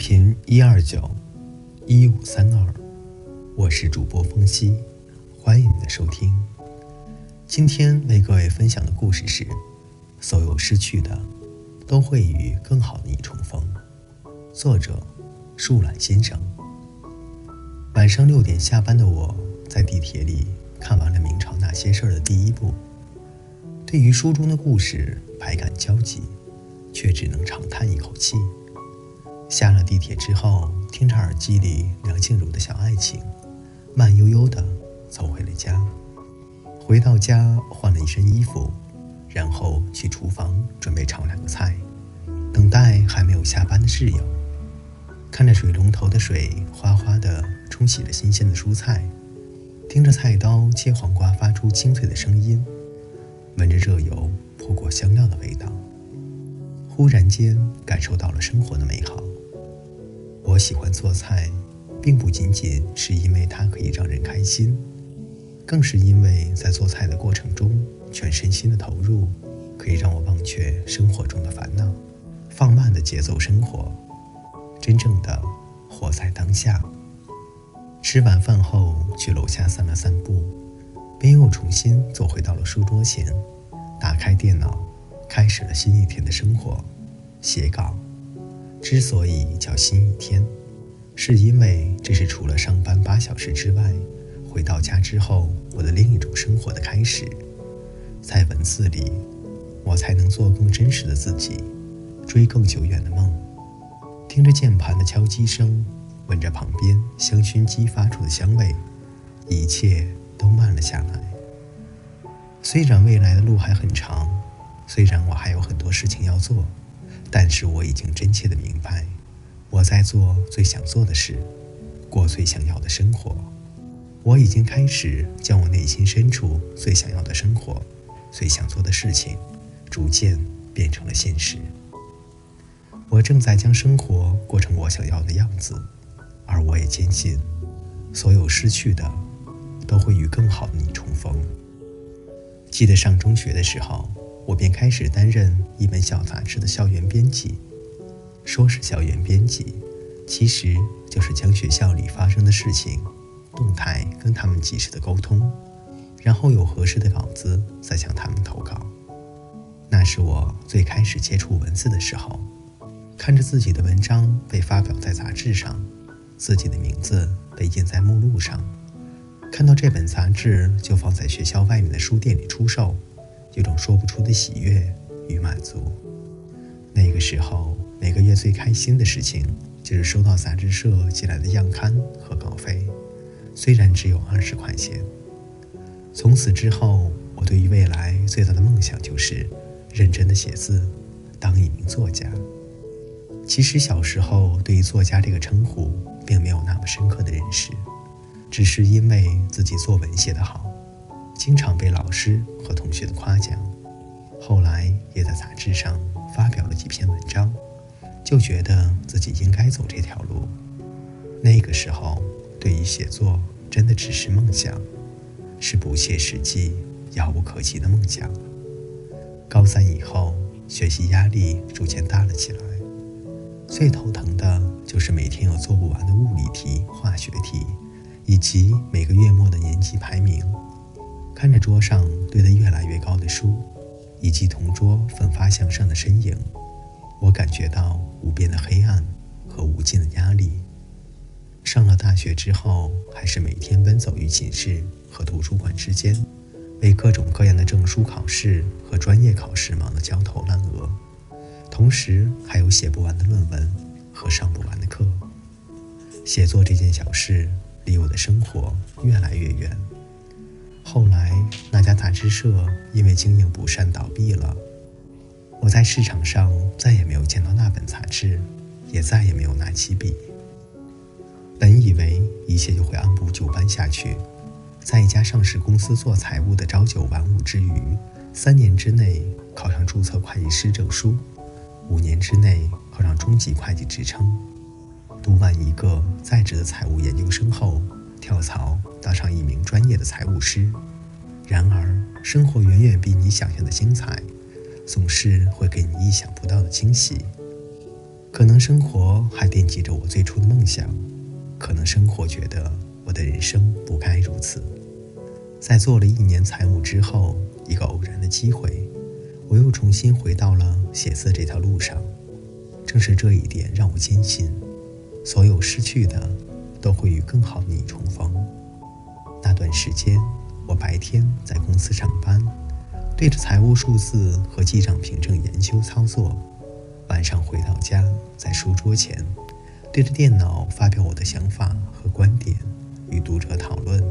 频一二九一五三二，我是主播风夕，欢迎你的收听。今天为各位分享的故事是：所有失去的，都会与更好的你重逢。作者：树懒先生。晚上六点下班的我，在地铁里看完了《明朝那些事儿》的第一部，对于书中的故事百感交集，却只能长叹一口气。下了地铁之后，听着耳机里梁静茹的小爱情，慢悠悠地走回了家。回到家，换了一身衣服，然后去厨房准备炒两个菜，等待还没有下班的室友。看着水龙头的水哗哗地冲洗着新鲜的蔬菜，听着菜刀切黄瓜发出清脆的声音，闻着热油泼过香料的味道，忽然间感受到了生活的美好。我喜欢做菜，并不仅仅是因为它可以让人开心，更是因为在做菜的过程中，全身心的投入，可以让我忘却生活中的烦恼，放慢的节奏生活，真正的活在当下。吃完饭后，去楼下散了散步，便又重新走回到了书桌前，打开电脑，开始了新一天的生活，写稿。之所以叫新一天，是因为这是除了上班八小时之外，回到家之后我的另一种生活的开始。在文字里，我才能做更真实的自己，追更久远的梦。听着键盘的敲击声，闻着旁边香薰机发出的香味，一切都慢了下来。虽然未来的路还很长，虽然我还有很多事情要做。但是我已经真切的明白，我在做最想做的事，过最想要的生活。我已经开始将我内心深处最想要的生活、最想做的事情，逐渐变成了现实。我正在将生活过成我想要的样子，而我也坚信，所有失去的，都会与更好的你重逢。记得上中学的时候。我便开始担任一本小杂志的校园编辑。说是校园编辑，其实就是将学校里发生的事情动态跟他们及时的沟通，然后有合适的稿子再向他们投稿。那是我最开始接触文字的时候，看着自己的文章被发表在杂志上，自己的名字被印在目录上，看到这本杂志就放在学校外面的书店里出售。有种说不出的喜悦与满足。那个时候，每个月最开心的事情就是收到杂志社寄来的样刊和稿费，虽然只有二十块钱。从此之后，我对于未来最大的梦想就是认真的写字，当一名作家。其实小时候对于作家这个称呼并没有那么深刻的认识，只是因为自己作文写得好。经常被老师和同学的夸奖，后来也在杂志上发表了几篇文章，就觉得自己应该走这条路。那个时候，对于写作真的只是梦想，是不切实际、遥不可及的梦想。高三以后，学习压力逐渐大了起来，最头疼的就是每天有做不完的物理题、化学题，以及每个月末的年级排名。看着桌上堆得越来越高的书，以及同桌奋发向上的身影，我感觉到无边的黑暗和无尽的压力。上了大学之后，还是每天奔走于寝室和图书馆之间，为各种各样的证书考试和专业考试忙得焦头烂额，同时还有写不完的论文和上不完的课。写作这件小事离我的生活越来越远。后来，那家杂志社因为经营不善倒闭了。我在市场上再也没有见到那本杂志，也再也没有拿起笔。本以为一切就会按部就班下去，在一家上市公司做财务的朝九晚五之余，三年之内考上注册会计师证书，五年之内考上中级会计职称，读完一个在职的财务研究生后。跳槽当上一名专业的财务师，然而生活远远比你想象的精彩，总是会给你意想不到的惊喜。可能生活还惦记着我最初的梦想，可能生活觉得我的人生不该如此。在做了一年财务之后，一个偶然的机会，我又重新回到了写字这条路上。正是这一点让我坚信，所有失去的都会与更好的你重。时间，我白天在公司上班，对着财务数字和记账凭证研究操作；晚上回到家，在书桌前对着电脑发表我的想法和观点，与读者讨论。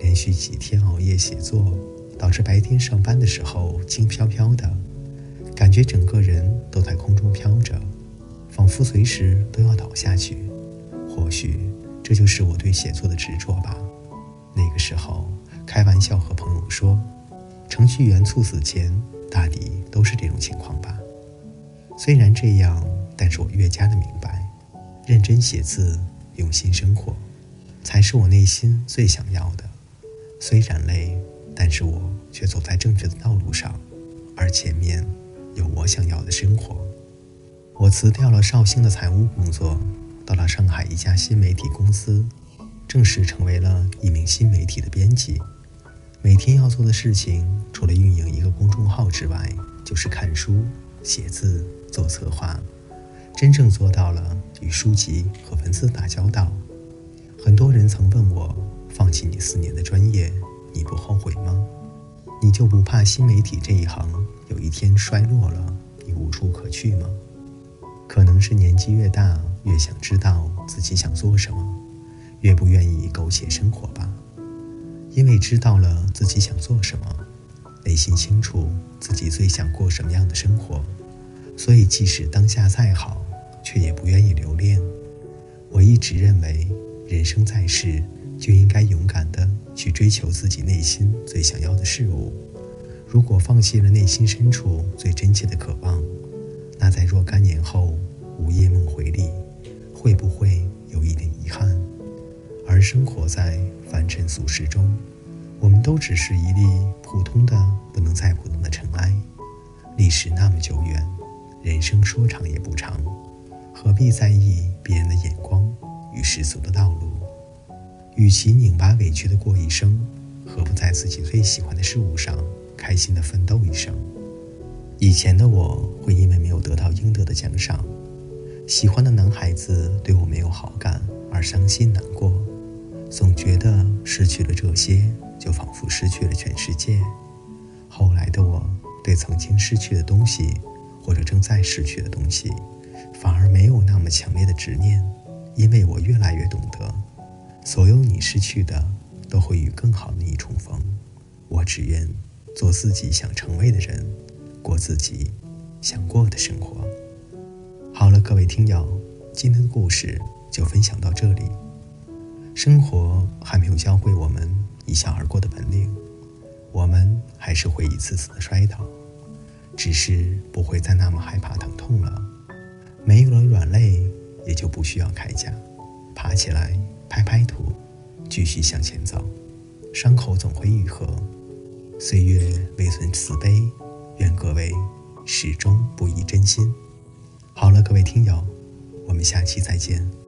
连续几天熬夜写作，导致白天上班的时候轻飘飘的，感觉整个人都在空中飘着，仿佛随时都要倒下去。或许这就是我对写作的执着吧。那个时候开玩笑和朋友说，程序员猝死前大抵都是这种情况吧。虽然这样，但是我越加的明白，认真写字，用心生活，才是我内心最想要的。虽然累，但是我却走在正确的道路上，而前面有我想要的生活。我辞掉了绍兴的财务工作，到了上海一家新媒体公司，正式成为了一名新媒体的编辑。每天要做的事情，除了运营一个公众号之外，就是看书、写字、做策划，真正做到了与书籍和文字打交道。很多人曾问我。放弃你四年的专业，你不后悔吗？你就不怕新媒体这一行有一天衰落了，你无处可去吗？可能是年纪越大，越想知道自己想做什么，越不愿意苟且生活吧。因为知道了自己想做什么，内心清楚自己最想过什么样的生活，所以即使当下再好，却也不愿意留恋。我一直认为，人生在世。就应该勇敢的去追求自己内心最想要的事物。如果放弃了内心深处最真切的渴望，那在若干年后午夜梦回里，会不会？生活在凡尘俗世中，我们都只是一粒普通的不能再普通的尘埃。历史那么久远，人生说长也不长，何必在意别人的眼光与世俗的道路？与其拧巴委屈的过一生，何不在自己最喜欢的事物上开心的奋斗一生？以前的我会因为没有得到应得的奖赏，喜欢的男孩子对我没有好感而伤心难过，总觉得失去了这些就仿佛失去了全世界。后来的我对曾经失去的东西或者正在失去的东西，反而没有那么强烈的执念，因为我越来越懂得。所有你失去的，都会与更好的你重逢。我只愿做自己想成为的人，过自己想过的生活。好了，各位听友，今天的故事就分享到这里。生活还没有教会我们一笑而过的本领，我们还是会一次次的摔倒，只是不会再那么害怕疼痛了。没有了软肋，也就不需要铠甲，爬起来。拍拍土，继续向前走，伤口总会愈合。岁月未存慈悲，愿各位始终不移真心。好了，各位听友，我们下期再见。